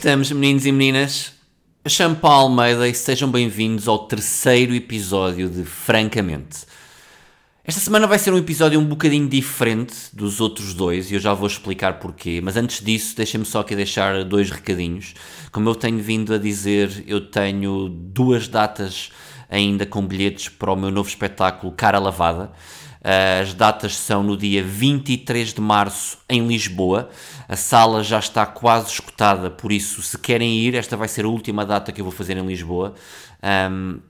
estamos, meninos e meninas? Paulo Almeida e sejam bem-vindos ao terceiro episódio de Francamente. Esta semana vai ser um episódio um bocadinho diferente dos outros dois e eu já vou explicar porquê, mas antes disso deixem-me só aqui deixar dois recadinhos. Como eu tenho vindo a dizer, eu tenho duas datas ainda com bilhetes para o meu novo espetáculo Cara Lavada. As datas são no dia 23 de março em Lisboa. A sala já está quase escutada, por isso, se querem ir, esta vai ser a última data que eu vou fazer em Lisboa. Um,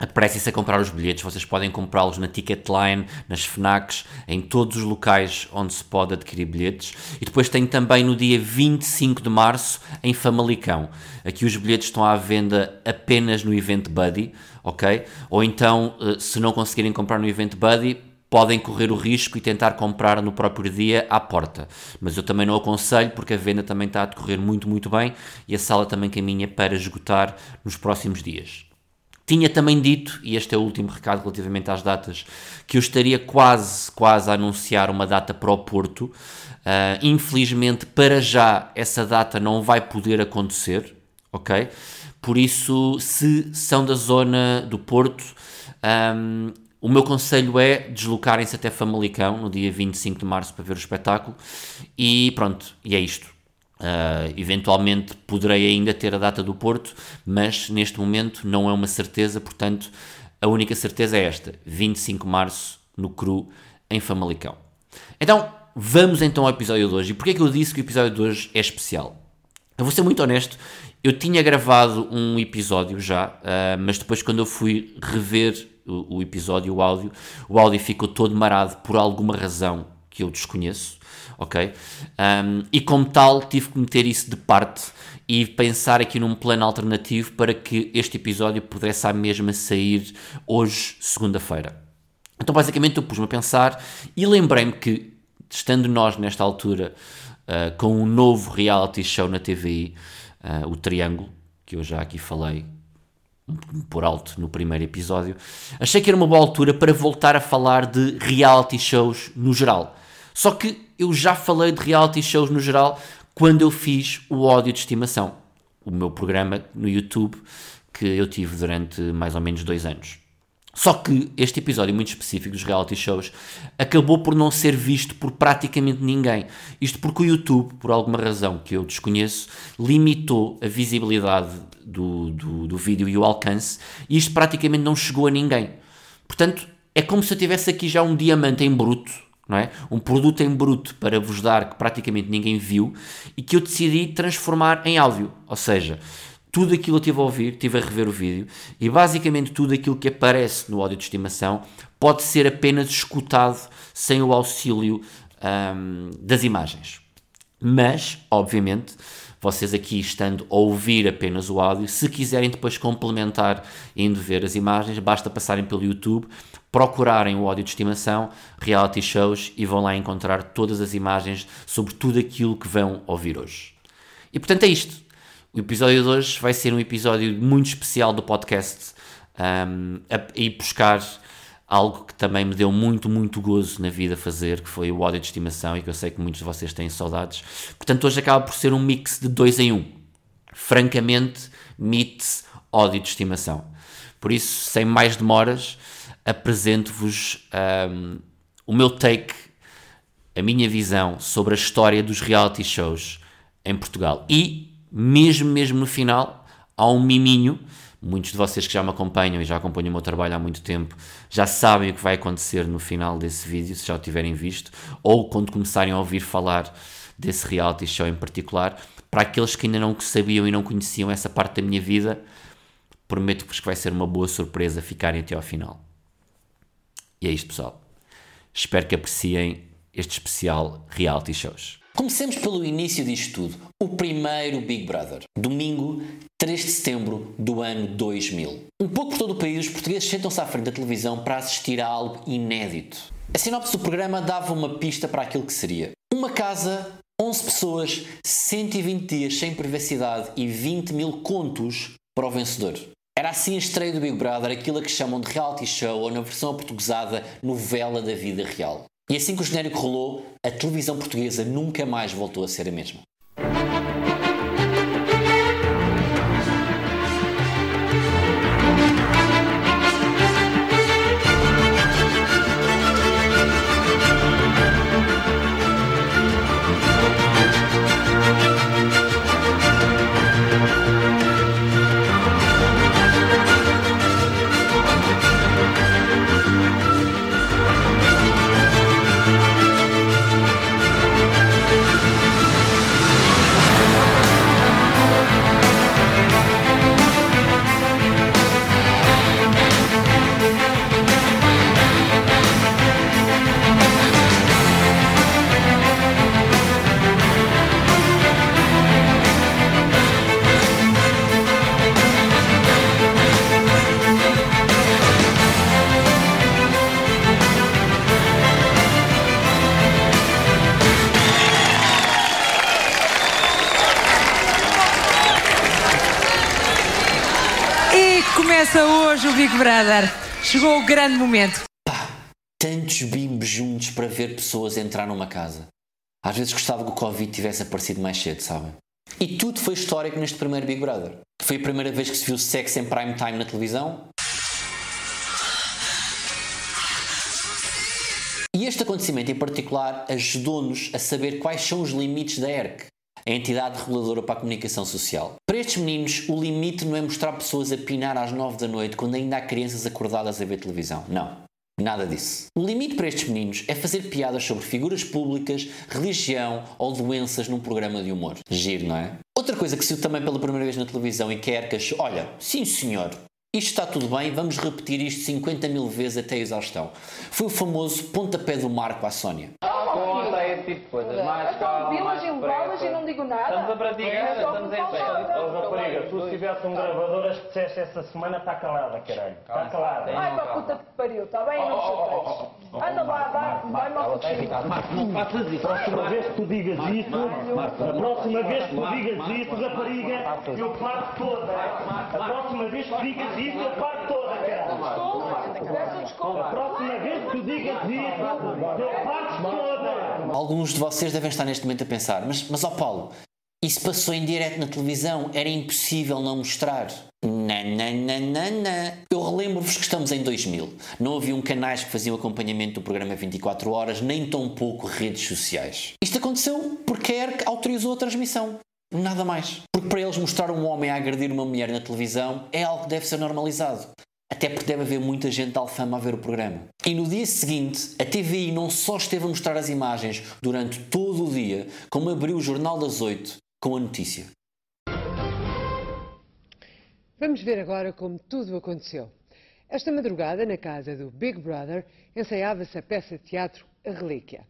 Apressem-se a comprar os bilhetes, vocês podem comprá-los na Ticketline, nas FNACs, em todos os locais onde se pode adquirir bilhetes. E depois tem também no dia 25 de março em Famalicão. Aqui os bilhetes estão à venda apenas no Event Buddy, ok? Ou então, eh, se não conseguirem comprar no Event Buddy, podem correr o risco e tentar comprar no próprio dia à porta. Mas eu também não aconselho porque a venda também está a decorrer muito, muito bem e a sala também caminha para esgotar nos próximos dias. Tinha também dito, e este é o último recado relativamente às datas, que eu estaria quase, quase a anunciar uma data para o Porto. Uh, infelizmente, para já, essa data não vai poder acontecer, ok? Por isso, se são da zona do Porto, um, o meu conselho é deslocarem-se até Famalicão no dia 25 de março para ver o espetáculo. E pronto, e é isto. Uh, eventualmente poderei ainda ter a data do Porto, mas neste momento não é uma certeza, portanto, a única certeza é esta: 25 de março no Cru, em Famalicão. Então, vamos então ao episódio de hoje. E porquê é que eu disse que o episódio de hoje é especial? Eu vou ser muito honesto, eu tinha gravado um episódio já, uh, mas depois, quando eu fui rever o, o episódio, o áudio, o áudio ficou todo marado por alguma razão que eu desconheço ok? Um, e como tal, tive que meter isso de parte e pensar aqui num plano alternativo para que este episódio pudesse à mesma sair hoje, segunda-feira. Então, basicamente, eu pus-me a pensar e lembrei-me que, estando nós nesta altura uh, com um novo reality show na TVI, uh, o Triângulo, que eu já aqui falei por alto no primeiro episódio, achei que era uma boa altura para voltar a falar de reality shows no geral. Só que eu já falei de reality shows no geral quando eu fiz o ódio de estimação, o meu programa no YouTube que eu tive durante mais ou menos dois anos. Só que este episódio muito específico dos reality shows acabou por não ser visto por praticamente ninguém. Isto porque o YouTube, por alguma razão que eu desconheço, limitou a visibilidade do, do, do vídeo e o alcance, e isto praticamente não chegou a ninguém. Portanto, é como se eu tivesse aqui já um diamante em bruto não é? Um produto em bruto para vos dar que praticamente ninguém viu e que eu decidi transformar em áudio. Ou seja, tudo aquilo eu tive a ouvir, tive a rever o vídeo e basicamente tudo aquilo que aparece no áudio de estimação pode ser apenas escutado sem o auxílio um, das imagens. Mas, obviamente, vocês aqui estando a ouvir apenas o áudio, se quiserem depois complementar indo ver as imagens, basta passarem pelo YouTube, procurarem o áudio de estimação, reality shows e vão lá encontrar todas as imagens sobre tudo aquilo que vão ouvir hoje. E portanto é isto. O episódio de hoje vai ser um episódio muito especial do podcast um, a, a ir buscar algo que também me deu muito, muito gozo na vida fazer, que foi o ódio de estimação e que eu sei que muitos de vocês têm saudades. Portanto, hoje acaba por ser um mix de dois em um. Francamente, meets ódio de estimação. Por isso, sem mais demoras, apresento-vos um, o meu take, a minha visão sobre a história dos reality shows em Portugal. E, mesmo, mesmo no final, há um miminho Muitos de vocês que já me acompanham e já acompanham o meu trabalho há muito tempo já sabem o que vai acontecer no final desse vídeo, se já o tiverem visto, ou quando começarem a ouvir falar desse reality show em particular. Para aqueles que ainda não sabiam e não conheciam essa parte da minha vida, prometo-vos que vai ser uma boa surpresa ficarem até ao final. E é isto, pessoal. Espero que apreciem este especial reality shows. Comecemos pelo início disto tudo. O primeiro Big Brother. Domingo, 3 de setembro do ano 2000. Um pouco por todo o país, os portugueses sentam-se à frente da televisão para assistir a algo inédito. A sinopse do programa dava uma pista para aquilo que seria. Uma casa, 11 pessoas, 120 dias sem privacidade e 20 mil contos para o vencedor. Era assim a estreia do Big Brother, aquilo a que chamam de reality show ou na versão portuguesada, novela da vida real. E assim que o genérico rolou, a televisão portuguesa nunca mais voltou a ser a mesma. Começa hoje o Big Brother. Chegou o grande momento. Tantos bimbos juntos para ver pessoas entrar numa casa. Às vezes gostava que o Covid tivesse aparecido mais cedo, sabem? E tudo foi histórico neste primeiro Big Brother. Foi a primeira vez que se viu sexo em prime time na televisão. E este acontecimento em particular ajudou-nos a saber quais são os limites da ERC, a entidade reguladora para a comunicação social. Para estes meninos, o limite não é mostrar pessoas a pinar às 9 da noite quando ainda há crianças acordadas a ver televisão. Não. Nada disso. O limite para estes meninos é fazer piadas sobre figuras públicas, religião ou doenças num programa de humor. Giro, não é? Outra coisa que se viu também pela primeira vez na televisão e que a ERC achou, olha, sim senhor, isto está tudo bem, vamos repetir isto 50 mil vezes até a exaustão. Foi o famoso pontapé do Marco à Sónia. Conta esse tipo de coisas. Mais Então, e digo nada. Estamos a praticar, É estamos em pé. Ô, rapariga, tu se tivesse um gravador, as que disseste esta semana, está calada, caralho. Está calada. Ai, para a puta que pariu, está bem? Não. Anda lá, vai, vai mal Ela está irritada. Marco, não faças isso. próxima vez que tu digas isso, a próxima vez que tu digas isso, rapariga, eu parto toda. A próxima vez que digas isso, eu parto toda, caralho. Peço desculpa. A próxima vez que tu digas isso, eu parto toda. Alguns de vocês devem estar neste momento a pensar, mas, mas ó Paulo, isso passou em direto na televisão, era impossível não mostrar. Nananana. Eu relembro-vos que estamos em 2000. Não haviam canais que faziam acompanhamento do programa 24 horas, nem tão pouco redes sociais. Isto aconteceu porque a ERC autorizou a transmissão. Nada mais. Porque para eles mostrar um homem a agredir uma mulher na televisão é algo que deve ser normalizado. Até porque deve haver muita gente de alfama a ver o programa. E no dia seguinte, a TVI não só esteve a mostrar as imagens durante todo o dia, como abriu o Jornal das Oito com a notícia. Vamos ver agora como tudo aconteceu. Esta madrugada, na casa do Big Brother, ensaiava-se a peça de teatro A Relíquia.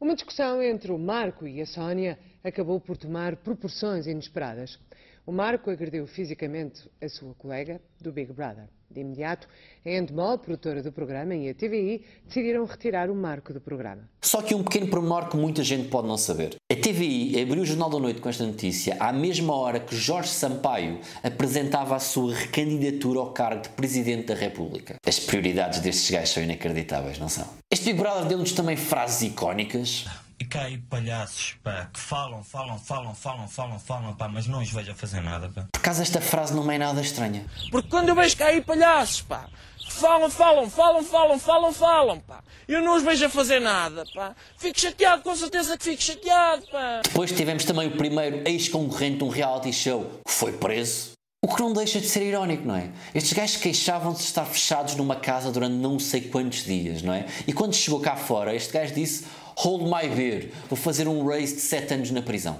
Uma discussão entre o Marco e a Sónia acabou por tomar proporções inesperadas. O Marco agrediu fisicamente a sua colega do Big Brother. De imediato, a Endemol, produtora do programa, e a TVI decidiram retirar o Marco do programa. Só que um pequeno pormenor que muita gente pode não saber. A TVI abriu o Jornal da Noite com esta notícia à mesma hora que Jorge Sampaio apresentava a sua recandidatura ao cargo de Presidente da República. As prioridades destes gajos são inacreditáveis, não são? Este Big Brother deu-nos também frases icónicas. E cá aí palhaços, pá, que falam, falam, falam, falam, falam, falam, pá, mas não os vejo a fazer nada, pá. Por acaso esta frase não é nada estranha. Porque quando eu vejo cair palhaços, pá, falam, falam, falam, falam, falam, falam, pá, eu não os vejo a fazer nada, pá, fico chateado, com certeza que fico chateado, pá. Depois tivemos também o primeiro ex-concorrente de um reality show que foi preso. O que não deixa de ser irónico, não é? Estes gajos queixavam-se de estar fechados numa casa durante não sei quantos dias, não é? E quando chegou cá fora, este gajo disse: Hold my beer, vou fazer um race de 7 anos na prisão.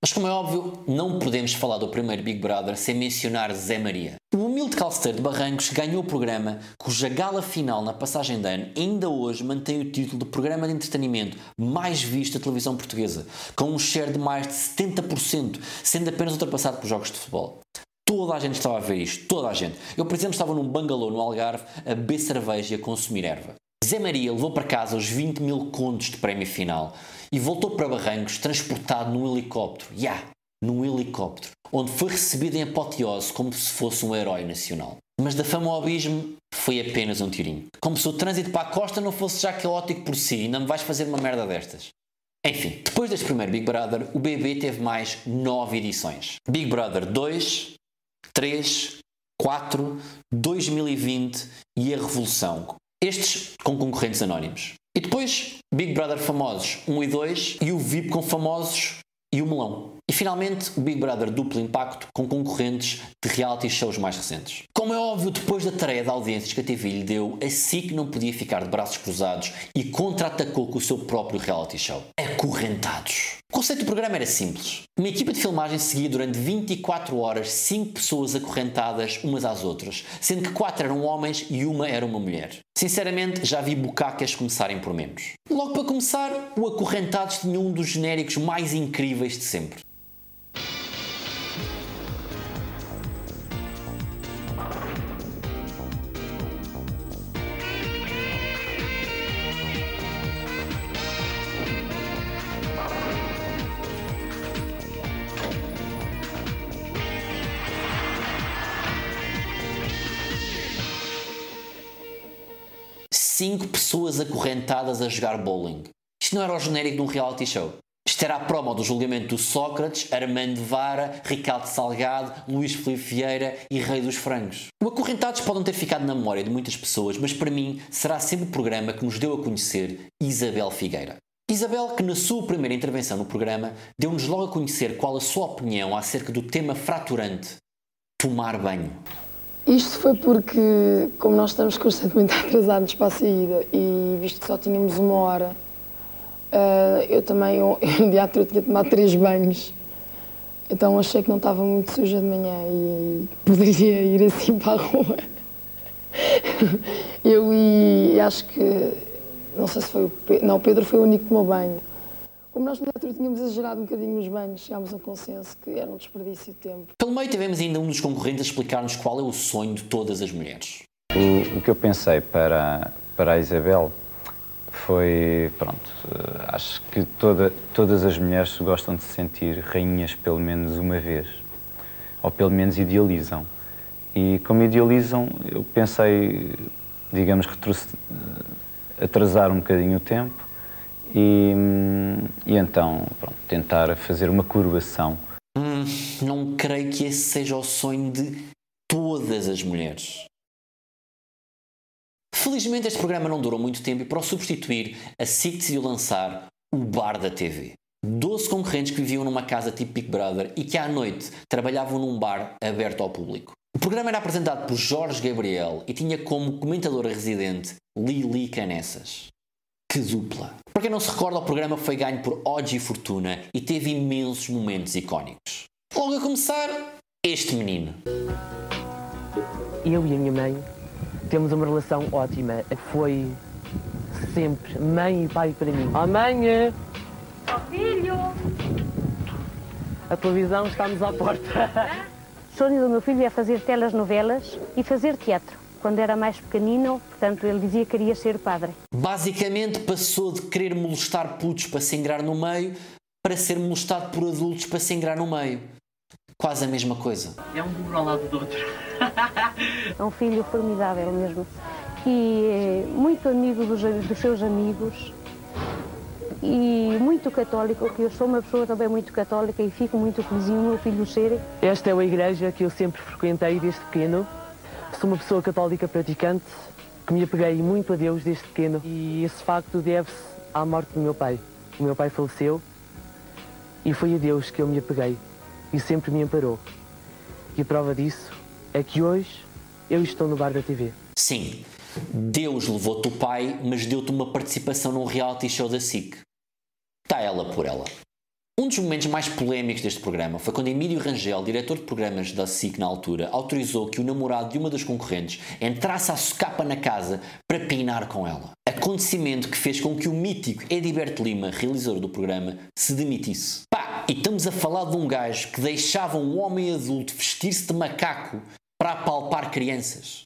Mas como é óbvio, não podemos falar do primeiro Big Brother sem mencionar Zé Maria. O humilde calceteiro de Barrancos ganhou o programa, cuja gala final na passagem de ano ainda hoje mantém o título de programa de entretenimento mais visto da televisão portuguesa, com um share de mais de 70%, sendo apenas ultrapassado por jogos de futebol. Toda a gente estava a ver isto, toda a gente. Eu, por exemplo, estava num bangalô no Algarve a beber cerveja e a consumir erva. Zé Maria levou para casa os 20 mil contos de prémio final e voltou para Barrancos transportado num helicóptero. Ya, yeah, num helicóptero. Onde foi recebido em apoteose como se fosse um herói nacional. Mas da fama ao abismo foi apenas um tirinho. Como se o trânsito para a costa não fosse já caótico por si, ainda me vais fazer uma merda destas. Enfim, depois deste primeiro Big Brother, o BB teve mais nove edições. Big Brother 2, 3, 4, 2020 e a Revolução. Estes com concorrentes anónimos. E depois, Big Brother famosos 1 e 2 e o VIP com famosos e o melão. E finalmente, o Big Brother duplo impacto com concorrentes de reality shows mais recentes. Como é óbvio, depois da tarefa de audiências que a TV lhe deu, a SIC não podia ficar de braços cruzados e contra-atacou com o seu próprio reality show. Acorrentados. O conceito do programa era simples. Uma equipa de filmagem seguia durante 24 horas 5 pessoas acorrentadas umas às outras, sendo que 4 eram homens e uma era uma mulher. Sinceramente, já vi bucacas começarem por menos. Logo para começar, o Acorrentados tinha um dos genéricos mais incríveis de sempre. Cinco pessoas acorrentadas a jogar bowling. Isto não era o genérico de um reality show. Isto era a promo do julgamento do Sócrates, Armando Vara, Ricardo Salgado, Luís Felipe Vieira e Rei dos Frangos. O Acorrentados pode não ter ficado na memória de muitas pessoas, mas para mim será sempre o programa que nos deu a conhecer Isabel Figueira. Isabel, que na sua primeira intervenção no programa, deu-nos logo a conhecer qual a sua opinião acerca do tema fraturante tomar banho. Isto foi porque, como nós estamos constantemente atrasados para a saída e visto que só tínhamos uma hora, uh, eu também, eu, no dia anterior, tinha tomado três banhos. Então achei que não estava muito suja de manhã e poderia ir assim para a rua. eu e acho que, não sei se foi o Pedro, não, o Pedro foi o único que tomou banho. Como nós no teatro tínhamos exagerado um bocadinho nos banhos, chegámos a um consenso que era um desperdício de tempo. Pelo meio tivemos ainda um dos concorrentes a explicar-nos qual é o sonho de todas as mulheres. O, o que eu pensei para, para a Isabel foi, pronto, uh, acho que toda, todas as mulheres gostam de se sentir rainhas pelo menos uma vez, ou pelo menos idealizam. E como idealizam, eu pensei, digamos, atrasar um bocadinho o tempo e, e então pronto, tentar fazer uma curvação. Hum, não creio que esse seja o sonho de todas as mulheres. Felizmente este programa não durou muito tempo e para o substituir, a SIC decidiu lançar o Bar da TV. Doze concorrentes que viviam numa casa tipo Big Brother e que à noite trabalhavam num bar aberto ao público. O programa era apresentado por Jorge Gabriel e tinha como comentadora residente Lili Canessas. Que dupla! Para quem não se recorda, o programa foi ganho por Odgi Fortuna e teve imensos momentos icónicos. Logo a começar, este menino. Eu e a minha mãe temos uma relação ótima. Foi sempre mãe e pai para mim. Oh, mãe! Oh, filho! A televisão está-nos à porta. O sonho do meu filho é fazer telenovelas e fazer teatro quando era mais pequenino, portanto, ele dizia que queria ser padre. Basicamente, passou de querer molestar putos para se engrar no meio para ser molestado por adultos para se engrar no meio. Quase a mesma coisa. É um burro ao lado do outro. é um filho formidável mesmo. E é muito amigo dos, dos seus amigos e muito católico, que eu sou uma pessoa também muito católica e fico muito feliz em o meu filho ser. Esta é a igreja que eu sempre frequentei desde pequeno. Sou uma pessoa católica praticante que me apeguei muito a Deus desde pequeno e esse facto deve-se à morte do meu pai. O meu pai faleceu e foi a Deus que eu me apeguei e sempre me amparou. E a prova disso é que hoje eu estou no bar da TV. Sim, Deus levou-te o pai, mas deu-te uma participação num reality show da SIC. Está ela por ela. Um dos momentos mais polémicos deste programa foi quando Emílio Rangel, diretor de programas da SIC na altura, autorizou que o namorado de uma das concorrentes entrasse à socapa na casa para pinar com ela. Acontecimento que fez com que o mítico Ediberto Lima, realizador do programa, se demitisse. Pá, e estamos a falar de um gajo que deixava um homem adulto vestir-se de macaco para apalpar crianças.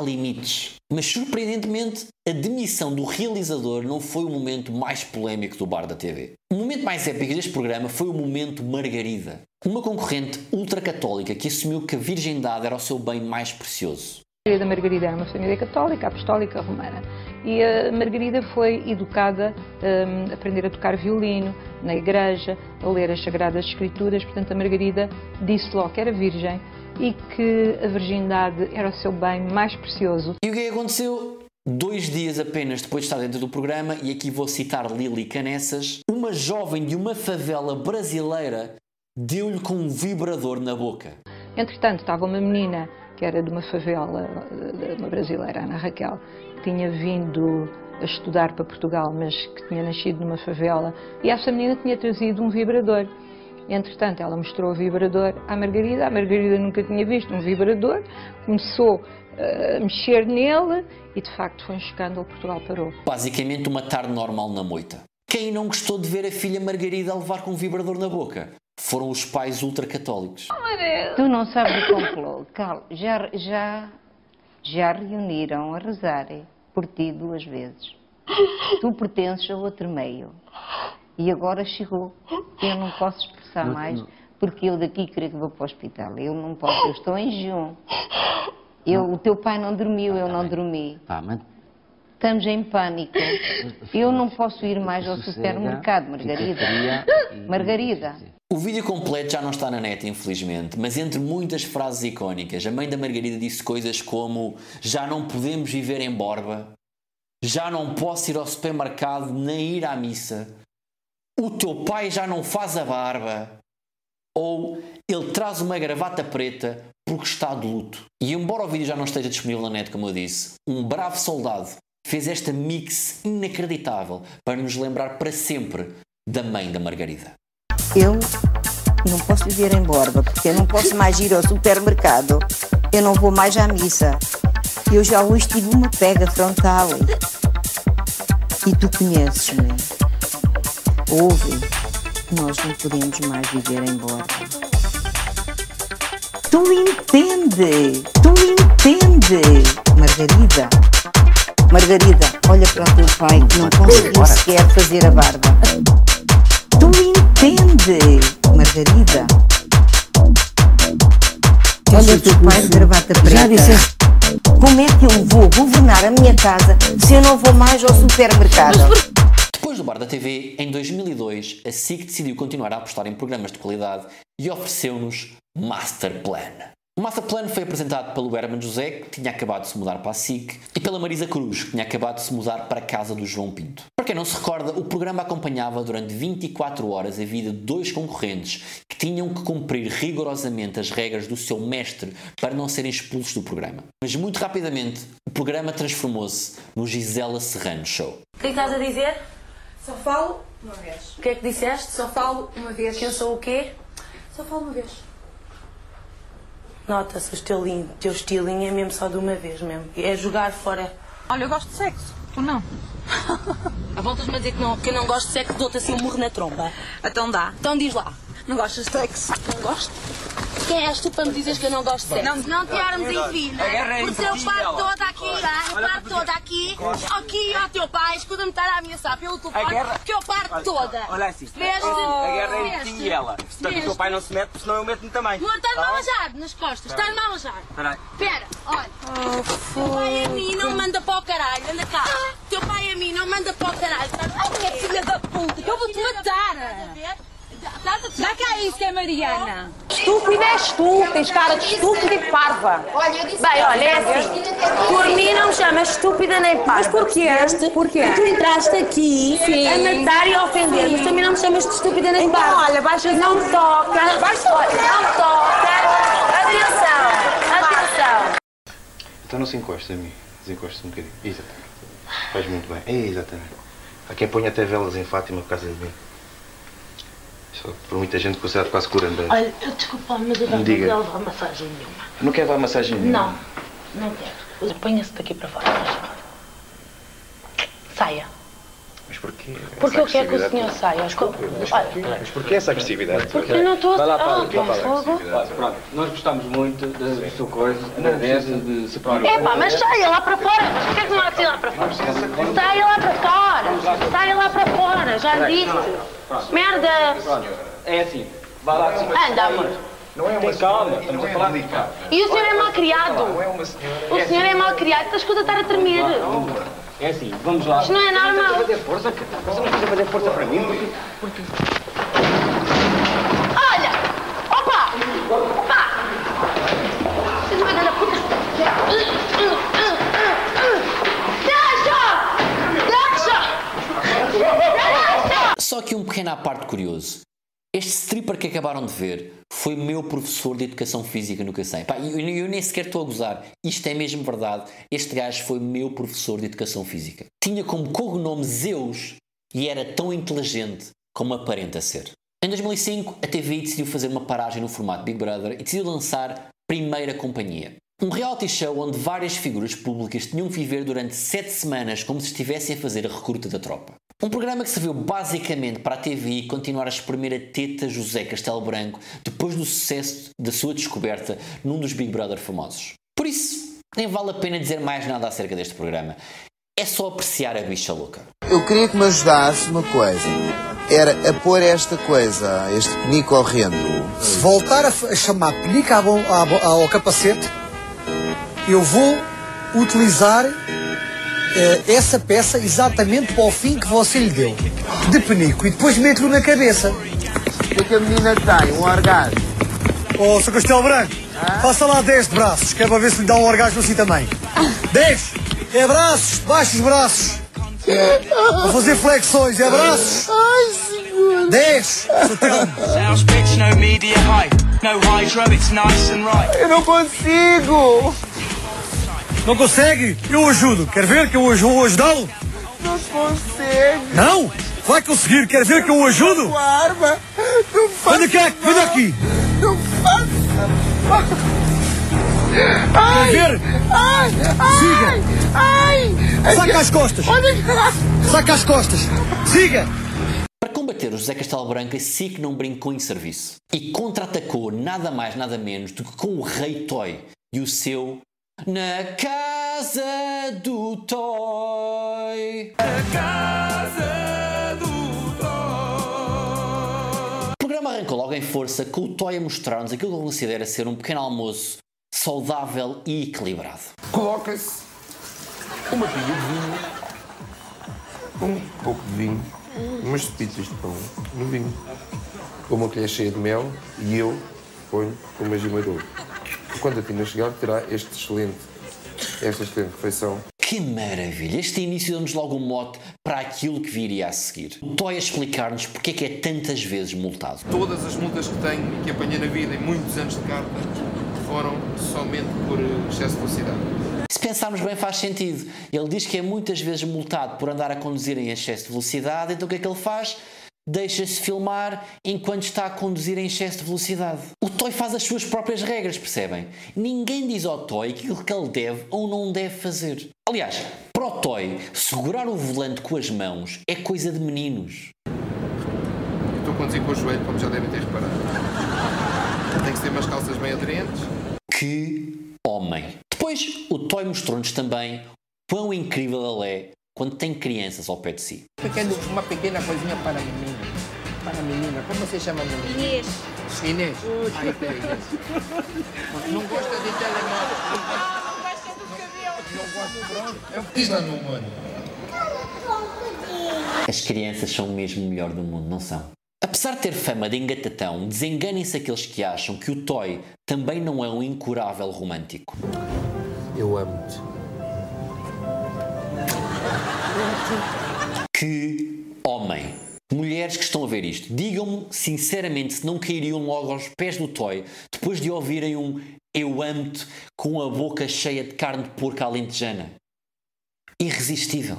Limites. Mas surpreendentemente, a demissão do realizador não foi o momento mais polémico do bar da TV. O momento mais épico deste programa foi o momento Margarida, uma concorrente ultracatólica que assumiu que a virgindade era o seu bem mais precioso. A família da Margarida era uma família católica, apostólica, romana. E a Margarida foi educada a aprender a tocar violino na igreja, a ler as Sagradas Escrituras. Portanto, a Margarida disse logo que era virgem e que a virgindade era o seu bem mais precioso. E o que é que aconteceu? Dois dias apenas depois de estar dentro do programa, e aqui vou citar Lili Canessas, uma jovem de uma favela brasileira deu-lhe com um vibrador na boca. Entretanto, estava uma menina que era de uma favela, uma brasileira, Ana Raquel, que tinha vindo a estudar para Portugal, mas que tinha nascido numa favela, e essa menina tinha trazido um vibrador. Entretanto, ela mostrou o vibrador à Margarida, a Margarida nunca tinha visto um vibrador, começou eh, a mexer nele e de facto foi um escândalo, Portugal parou. Basicamente uma tarde normal na moita. Quem não gostou de ver a filha Margarida a levar com um vibrador na boca? Foram os pais ultracatólicos. Tu não sabes o complô. Cal, já, já, já reuniram a rezar por ti duas vezes. Tu pertences a outro meio. E agora chegou. Eu não posso expressar Não- mais, não. porque eu daqui creio que vou para o hospital. Eu não posso, eu estou em jejum. Eu, o teu pai não dormiu, eu não dormi. Pá, mas Estamos em pânico. Eu não posso ir mais ao supermercado, Margarida. Margarida. O vídeo completo já não está na net, infelizmente, mas entre muitas frases icónicas, a mãe da Margarida disse coisas como já não podemos viver em Borba, já não posso ir ao supermercado nem ir à missa, o teu pai já não faz a barba, ou ele traz uma gravata preta porque está de luto. E embora o vídeo já não esteja disponível na net, como eu disse, um bravo soldado fez esta mix inacreditável para nos lembrar para sempre da mãe da Margarida. Eu não posso viver em Borba, porque eu não posso mais ir ao supermercado. Eu não vou mais à missa. Eu já hoje tive uma pega frontal. E tu conheces-me. Ouve, nós não podemos mais viver em Borba. Tu entende, tu entende, Margarida. Margarida, olha para o teu pai que não conseguiu sequer fazer a barba. Tu entende, Margarida. Olha o teu pai de gravata preta. Já disseste. Como é que eu vou governar a minha casa se eu não vou mais ao supermercado? Depois do Bar da TV, em 2002, a SIC decidiu continuar a apostar em programas de qualidade e ofereceu-nos Master Plan. O Master Plan foi apresentado pelo Herman José, que tinha acabado de se mudar para a SIC, e pela Marisa Cruz, que tinha acabado de se mudar para a casa do João Pinto. Para quem não se recorda, o programa acompanhava durante 24 horas a vida de dois concorrentes que tinham que cumprir rigorosamente as regras do seu mestre para não serem expulsos do programa. Mas muito rapidamente, o programa transformou-se no Gisela Serrano Show. O que é que estás a dizer? Só falo uma vez. O que é que disseste? Só falo uma vez. Que eu sou o quê? Só falo uma vez. Nota-se o o teu estilinho é mesmo só de uma vez mesmo. É jogar fora. Olha, eu gosto de sexo. Tu não? A voltas-me a dizer que não, que eu não gosto de sexo, dou-te assim um murro na tromba. Então dá. Então diz lá. Não gostas de sexo? Não gosto? Quem és tu para me dizeres que eu não gosto de sexo? Não, Não te armes em fila. Agarra em O teu ti, pai ela. todo aqui, tá? o pai todo aqui. Aqui, ó, teu pai, escuta-me estar a ameaçar pelo telefone, Agarra- que eu parto toda. Olha assim. Veste? Agarra em ti Veste? e ela. Portanto, o teu pai não se mete, porque senão eu meto-me também. Não, estás Tá mal alejado nas costas, estás mal alejado. Espera aí. Espera, olha. teu pai a mim não manda para o caralho, anda cá. Teu pai a mim não manda para o caralho. Ai, filha da puta, que eu vou-te matar. Dá cá isso que é Mariana. Estúpida és tu, tens cara de estúpida e parva. Olha, eu disse Bem, olha, é assim. Por mim não me chamas estúpida nem parva. Mas porquê? Porquê? Tu entraste aqui a matar e a ofender, mas também não me chamas de estúpida nem Então, parva. olha, baixa não me toca. Olha, não me toca. Atenção, atenção. Então não se encosta a mim. Desencosta um bocadinho. Exatamente. Faz muito bem. É, exatamente. Há quem ponha até velas em Fátima por causa de mim. Só por muita gente considerado quase curandeiro. Olha, eu desculpa, mas eu não quero levar massagem nenhuma. Não quer levar massagem nenhuma? Não, não quero. Ponha-se daqui para fora, faz favor. Saia. Mas porquê? Porque eu quero que o agressividade senhor saia. Mas? Mas porquê essa agressividade? Porque eu não estou a- Vai lá, Ah, Paulo, pá. Pronto, nós gostamos muito da sua coisa, agradece de se preocupar. É pá, mas saia lá para fora. Mas porquê que não há de sair lá para fora? Saia lá para fora. Saia lá para fora. Já lhe disse. Merda. É assim, vai lá. Anda, amor. Não é uma calma, estamos a falar de cá. E o senhor é mal criado. Não é uma senhora. O senhor é mal criado. Estás coisa a estar a tremer. É assim, vamos lá. Isto não é normal. Você não precisa fazer força, cara. Você não precisa fazer força para mim, porque... porque... Olha! Opa! Opa! Vocês me da puta. Deixa! Deixa! Só que um pequeno à parte curioso. Este stripper que acabaram de ver foi meu professor de Educação Física no Cacém. Pá, eu, eu nem sequer estou a gozar. Isto é mesmo verdade. Este gajo foi meu professor de Educação Física. Tinha como cognome Zeus e era tão inteligente como aparenta ser. Em 2005, a TVI decidiu fazer uma paragem no formato Big Brother e decidiu lançar Primeira Companhia. Um reality show onde várias figuras públicas tinham que viver durante sete semanas como se estivessem a fazer a recruta da tropa. Um programa que serviu basicamente para a TVI continuar a espremer a teta José Castelo Branco depois do sucesso da sua descoberta num dos Big Brother famosos. Por isso, nem vale a pena dizer mais nada acerca deste programa. É só apreciar a bicha louca. Eu queria que me ajudasse uma coisa. Era a pôr esta coisa, este penico horrendo. Se voltar a, chamar à bo- ao capacete, eu vou utilizar eh, essa peça exatamente para o fim que você lhe deu. De penico. E depois meto-lhe na cabeça. O que é que a menina tem? Um orgasmo? Ô, Sr. Castelo Branco, faça lá 10 de braços, que é para ver se lhe dá um orgasmo assim também. 10! É braços, baixa os braços. Vou fazer flexões, é braços. Ai, senhor. 10! Sales pitch, no media hype, no hydro, it's nice and right. Eu não consigo! Não consegue? Eu ajudo. Quer ver que eu aju- vou ajudá-lo? Não consegue! Não? Vai conseguir. Quer ver que eu ajudo? Com a arma! Não faça! Venha cá, venha aqui. Não faça! Quer ver? Ai! Siga. Ai! Saca as costas. Saca as costas. Siga. Para combater o José Castelo Branco, a SIC não brincou em serviço e contra-atacou nada mais nada menos do que com o Rei Toy e o seu Na Casa do Toy. Na Casa do Toy. O programa arrancou logo em força com o Toy a mostrar-nos aquilo que ele considera ser um pequeno almoço saudável e equilibrado. Coloca-se uma pilha de vinho, um pouco de vinho, umas pepitas de pão no vinho, uma colher cheia de mel e eu ponho uma gema de ouro. Quando a Tina chegar, terá este excelente, esta excelente refeição. Que maravilha! Este início deu-nos logo um mote para aquilo que viria a seguir. O Toy a explicar-nos porque é que é tantas vezes multado. Todas as multas que tenho e que apanhei na vida em muitos anos de carta foram somente por eh, excesso de velocidade. Se pensarmos bem, faz sentido. Ele diz que é muitas vezes multado por andar a conduzir em excesso de velocidade, então o que é que ele faz? Deixa-se filmar enquanto está a conduzir em excesso de velocidade. O Toy faz as suas próprias regras, percebem? Ninguém diz ao Toy aquilo que ele deve ou não deve fazer. Aliás, para o Toy, segurar o volante com as mãos é coisa de meninos. Eu estou a conduzir com o joelho, como já devem ter reparado. Tem que ter umas calças bem aderentes. Que homem! Depois, o Toy mostrou-nos também quão incrível ele é quando tem crianças ao pé de si. Pequeno, uma pequena coisinha para menina. Para a menina. Como você chama a menina? Inês. Inês. Aí tem Inês. Não gosta de telemóvel. Não gosta do cabelo. Não gosta, pronto. É o que diz lá no. As crianças são mesmo o melhor do mundo, não são? Apesar de ter fama de engatatão, desenganem-se aqueles que acham que o Toy também não é um incurável romântico. Eu amo-te. Que homem! Mulheres que estão a ver isto, digam-me sinceramente se não cairiam logo aos pés do Toy depois de ouvirem um Eu amo-te com a boca cheia de carne de porco alentejana. Irresistível.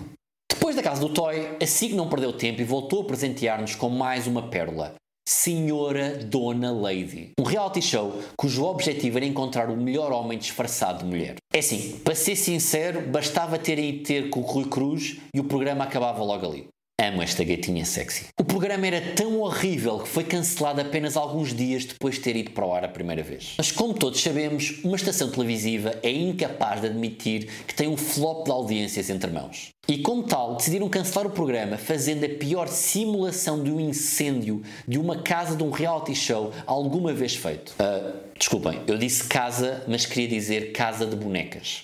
Depois da casa do Toy, a SIG não perdeu tempo e voltou a presentear-nos com mais uma pérola. Senhora Dona Lady. Um reality show cujo objetivo era encontrar o melhor homem disfarçado de mulher. É assim, para ser sincero, bastava terem ido ter com o Rui Cruz e o programa acabava logo ali. Amo esta gatinha sexy. O programa era tão horrível que foi cancelado apenas alguns dias depois de ter ido para o ar a primeira vez. Mas como todos sabemos, uma estação televisiva é incapaz de admitir que tem um flop de audiências entre mãos. E como tal, decidiram cancelar o programa fazendo a pior simulação de um incêndio de uma casa de um reality show alguma vez feito. Ah, desculpem, eu disse casa, mas queria dizer casa de bonecas.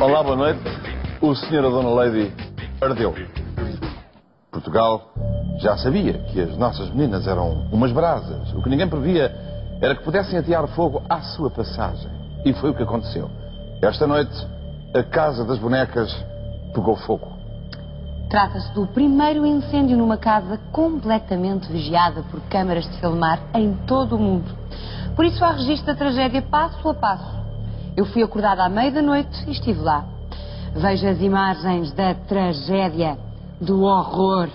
Olá, boa noite. O senhor a dona Lady ardeu. Portugal já sabia que as nossas meninas eram umas brasas. O que ninguém previa era que pudessem atear fogo à sua passagem. E foi o que aconteceu. Esta noite, a Casa das Bonecas pegou fogo. Trata-se do primeiro incêndio numa casa completamente vigiada por câmaras de filmar em todo o mundo. Por isso há registro da tragédia passo a passo. Eu fui acordada à meia da noite e estive lá. Vejo as imagens da tragédia, do horror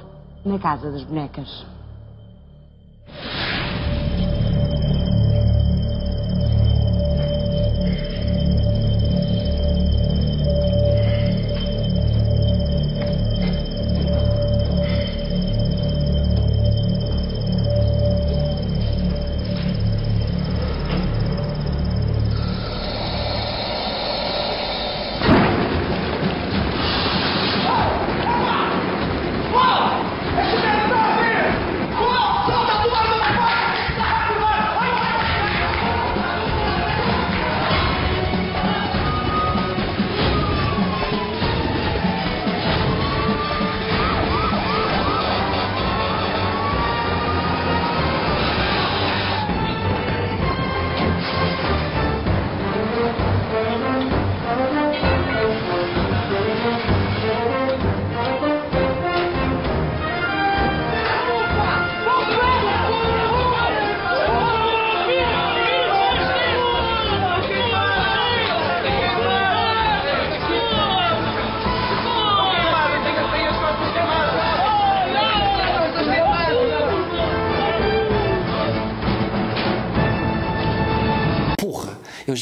na Casa das Bonecas.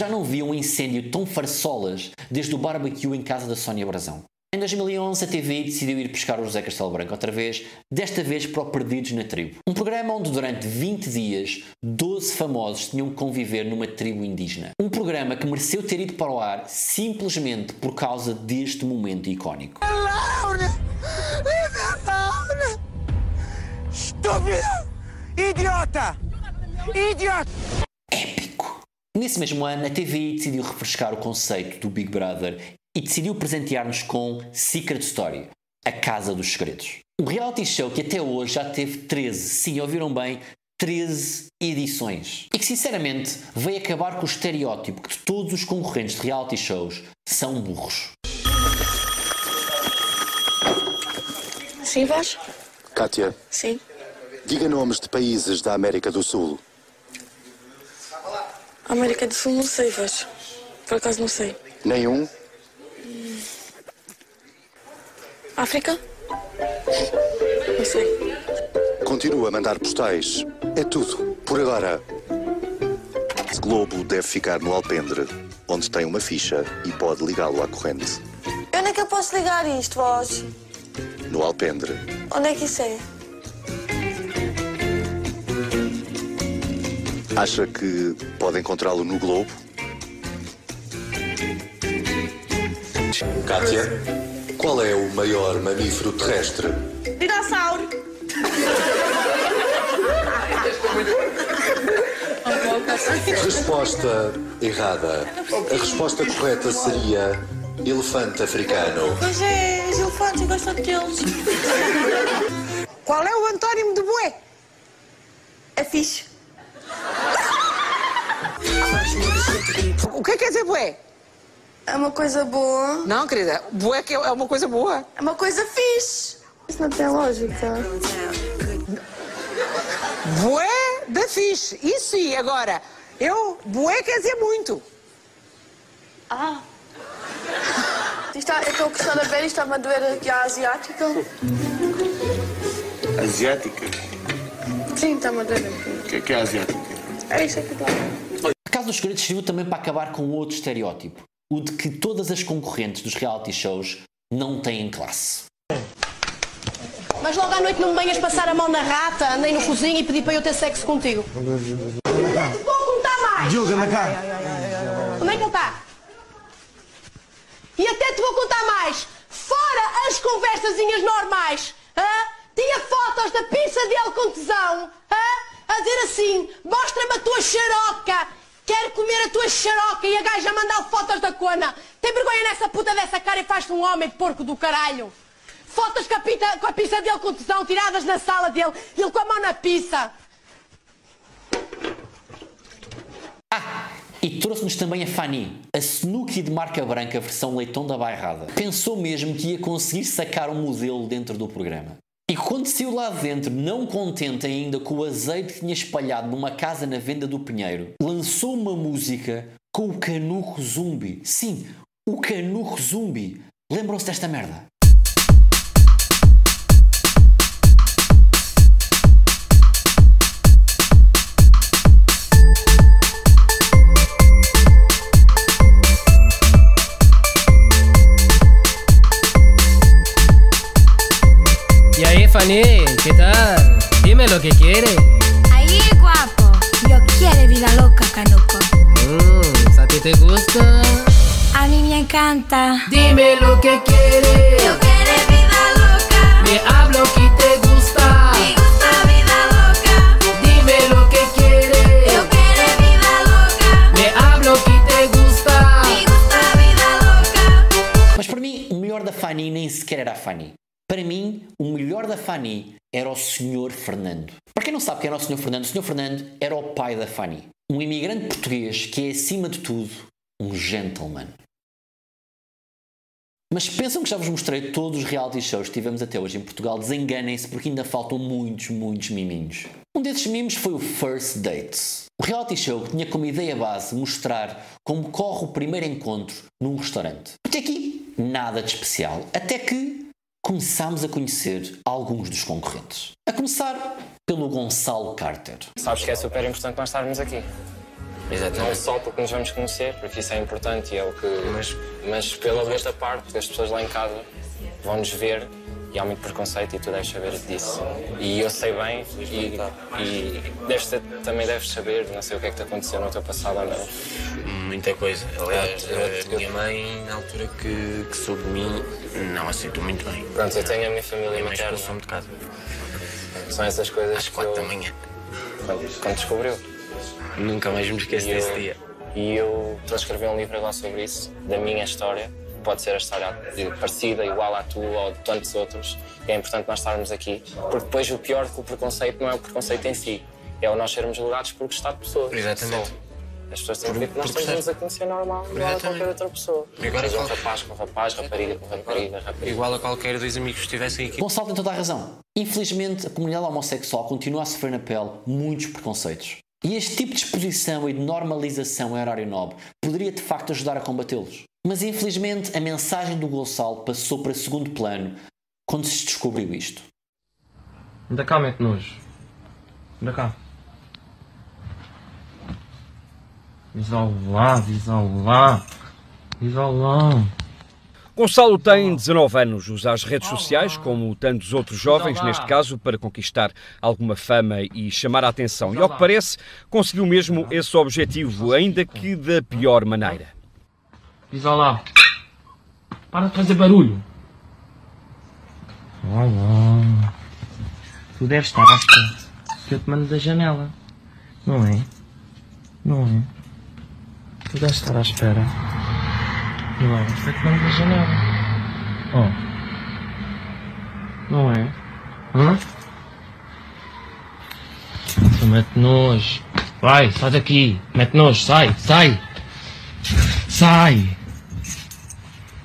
Já não vi um incêndio tão farsolas desde o barbecue em casa da Sónia Brazão. Em 2011, a TV decidiu ir pescar o José Castelo Branco outra vez, desta vez para o Perdidos na Tribo. Um programa onde durante 20 dias 12 famosos tinham que conviver numa tribo indígena. Um programa que mereceu ter ido para o ar simplesmente por causa deste momento icónico. Laura! Laura! Estúpido! Idiota! Idiota! Nesse mesmo ano, a TVI decidiu refrescar o conceito do Big Brother e decidiu presentear-nos com Secret Story, a Casa dos Segredos. Um reality show que até hoje já teve 13, sim, ouviram bem, 13 edições. E que sinceramente veio acabar com o estereótipo que todos os concorrentes de reality shows são burros. Sim, vais? Kátia, Sim. diga nomes de países da América do Sul. América do Sul não sei, vais. Por acaso não sei. Nenhum? África? Não sei. Continua a mandar postais. É tudo. Por agora. Globo deve ficar no alpendre, onde tem uma ficha e pode ligá-lo à corrente. Onde é que eu posso ligar isto, vós? No alpendre. Onde é que isso é? Acha que pode encontrá-lo no globo? Kátia, qual é o maior mamífero terrestre? Dinossauro! Resposta errada. A resposta correta seria elefante africano. Pois é, os elefantes gostam deles. Qual é o antónimo de bué? É fixe. O que é que quer dizer bué? É uma coisa boa. Não, querida, bué que é uma coisa boa. É uma coisa fixe. Isso não tem lógica. Bué da fixe. Isso sim, agora, eu, bué quer dizer muito. Ah. Isto, eu estou a gostar de ver, isto está-me a doer aqui a asiática. Asiática? Sim, está-me a doer aqui. O que é que é asiática? É isso aqui está. A Casa dos Segredos serviu também para acabar com outro estereótipo, o de que todas as concorrentes dos reality shows não têm classe. Mas logo à noite não me venhas passar a mão na rata, andei no cozinho e pedi para eu ter sexo contigo. Vou contar mais! Diogo, anda cá. Onde é que ele está? E até te vou contar mais. Fora as conversazinhas normais. hã? Tinha fotos da pizza dele com tesão. hã? A dizer assim, mostra-me a tua xaroca. Quero comer a tua xaroca. E a gaja mandar fotos da cona. Tem vergonha nessa puta dessa cara e faz-te um homem porco do caralho. Fotos com a, pita, com a pizza dele com tesão, tiradas na sala dele. Ele com a mão na pizza. E trouxe-nos também a Fanny, a Snooki de marca branca versão leitão da bairrada. Pensou mesmo que ia conseguir sacar um modelo dentro do programa. E quando saiu lá dentro, não contente ainda com o azeite que tinha espalhado numa casa na venda do Pinheiro, lançou uma música com o Canuco Zumbi. Sim, o Canuco Zumbi. Lembram-se desta merda? Fanny, ¿qué tal? Dime lo que quiere. Ahí, guapo. Yo quiero vida loca, canuco. Mm, ¿A ti te gusta? A mí me encanta. Dime lo que quiere. Yo quiero vida loca. Me hablo que te gusta. Me gusta vida loca. Dime lo que quiere. Yo quiero vida loca. Me hablo que te gusta. Me gusta vida loca. Mas para mim, o melhor da Fanny nem sequer era a Fanny. Para mim, o melhor da Fanny era o Sr. Fernando. Para quem não sabe quem era o Sr. Fernando, o Sr. Fernando era o pai da Fanny. Um imigrante português que é, acima de tudo, um gentleman. Mas pensam que já vos mostrei todos os reality shows que tivemos até hoje em Portugal, desenganem-se porque ainda faltam muitos, muitos miminhos. Um desses mimos foi o First Dates. O reality show que tinha como ideia base mostrar como corre o primeiro encontro num restaurante. Até aqui, nada de especial. Até que começámos a conhecer alguns dos concorrentes. A começar pelo Gonçalo Carter. Sabes que é super importante nós estarmos aqui. Não só porque nos vamos conhecer, porque isso é importante e é o que. Mas, mas pela outra parte, porque as pessoas lá em casa vão nos ver e há muito preconceito e tu deves saber disso. E eu sei bem e, e deves ter- também deves saber, não sei o que é que te aconteceu no teu passado ou não. Muita coisa. Aliás, Eu- eu- a minha mãe, na altura que, que soube de mim, não aceitou muito bem. Pronto, eu tenho a minha família Minha mãe materna. expulsou-me de casa. São essas coisas Às quatro eu- da manhã. Quando, quando descobriu. Nunca mais me esqueço E eu- desse dia. E eu estou a escrever um livro agora sobre isso, da minha história. Pode ser a história parecida, igual à tua ou de tantos outros. E é importante nós estarmos aqui, porque depois o pior que o preconceito não é o preconceito em si, é o nós sermos julgados por gostar de pessoas. Exatamente. Só. As pessoas têm que ver que nós estamos a conhecer normal, igual a qualquer outra pessoa. Um qual- rapaz com rapaz, rapariga com rapariga, rapariga. Igual a qualquer dois amigos que estivessem aqui. Gonçalo tem toda a razão. Infelizmente, a comunidade homossexual continua a sofrer na pele muitos preconceitos. E este tipo de exposição e de normalização em horário nobre poderia de facto ajudar a combatê-los. Mas infelizmente a mensagem do Gonçalo passou para segundo plano quando se descobriu isto. Anda cá, mete nojo. Anda cá. Diz ao lá, diz ao lá. Diz ao lá. Gonçalo tem 19 anos, usa as redes sociais, como tantos outros jovens, neste caso, para conquistar alguma fama e chamar a atenção. E, ao que parece, conseguiu mesmo esse objetivo, ainda que da pior maneira. Diz lá. Para de fazer barulho. Olá. Tu deves estar à espera que eu te mando da janela. Não é? Não é? Tu deves estar à espera. Não é? Eu te mando da janela. Oh. Não é? Hã? Tu mete nojo. Vai, sai daqui. Mete nojo, sai, sai. Sai.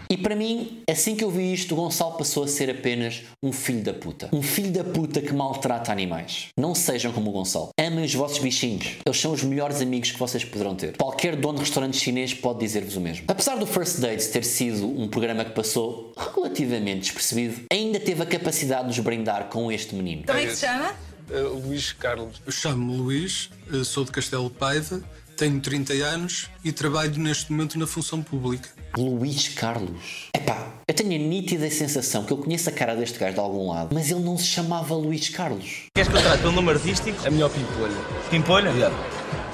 E para mim, assim que eu vi isto, o Gonçalo passou a ser apenas um filho da puta. Um filho da puta que maltrata animais. Não sejam como o Gonçalo. Amem os vossos bichinhos. Eles são os melhores amigos que vocês poderão ter. Qualquer dono de restaurante chinês pode dizer-vos o mesmo. Apesar do First Dates ter sido um programa que passou relativamente despercebido, ainda teve a capacidade de nos brindar com este menino. Como é que se chama? Uh, Luís Carlos. Eu chamo-me Luís, uh, sou de Castelo de Paiva, tenho 30 anos e trabalho neste momento na função pública. Luís Carlos. Epá, eu tenho a nítida sensação que eu conheço a cara deste gajo de algum lado, mas ele não se chamava Luís Carlos. Queres que eu trate pelo nome artístico? É melhor Pimpolho. Pimpolho?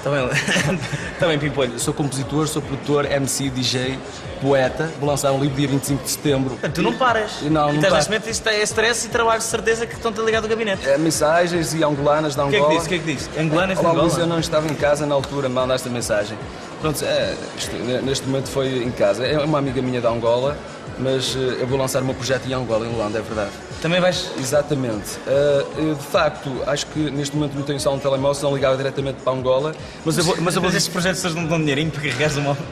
Também, também Pimpolho. Sou compositor, sou produtor, MC, DJ, poeta. Vou lançar um livro dia 25 de setembro. Tu não paras. Não, não Então, paro. neste momento isto é stress e trabalho de certeza que estão-te ligado ao gabinete. É, mensagens e angolanas da O que é que Angola. disse? O que é que disse? Angolanas Olá, Angola? Luís, eu não estava em casa na altura, me mandaste a mensagem. Pronto, é, isto, neste momento foi em casa. É uma amiga minha da Angola, mas eh, eu vou lançar o meu projeto em Angola, em Luanda, é verdade. Também vais? Exatamente. Eu, de facto, acho que neste momento não tenho só um telemóvel, senão ligava diretamente para Angola. Mas eu vou. Mas eu vou... estes projetos vocês não dão dinheirinho para carregares o móvel?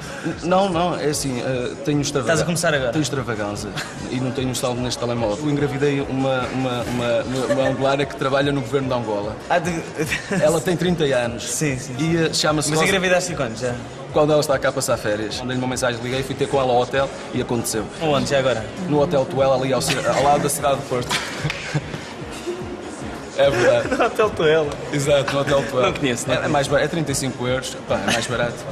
Não, não, é assim, eh, tenho extravagância. Estás a começar agora? Tenho extravagância e não tenho saldo neste telemóvel. Eu engravidei uma, uma, uma, uma, uma angolana que trabalha no governo de Angola. Ah, de... Ela tem 30 anos. Sim, sim. E eh, chama-se... Mas Rosa- engravidaste quando já? Quando ela está cá a passar férias. Mandei-lhe uma mensagem, liguei, fui ter com ela ao hotel e aconteceu. Onde, já agora? No Hotel Tuela, ali ao, ao lado da cidade de Porto. É verdade. No Hotel Tuela. Exato, no Hotel Tuela. Não conheço, não é, é mais barato, é 35 euros, Pá, é mais barato.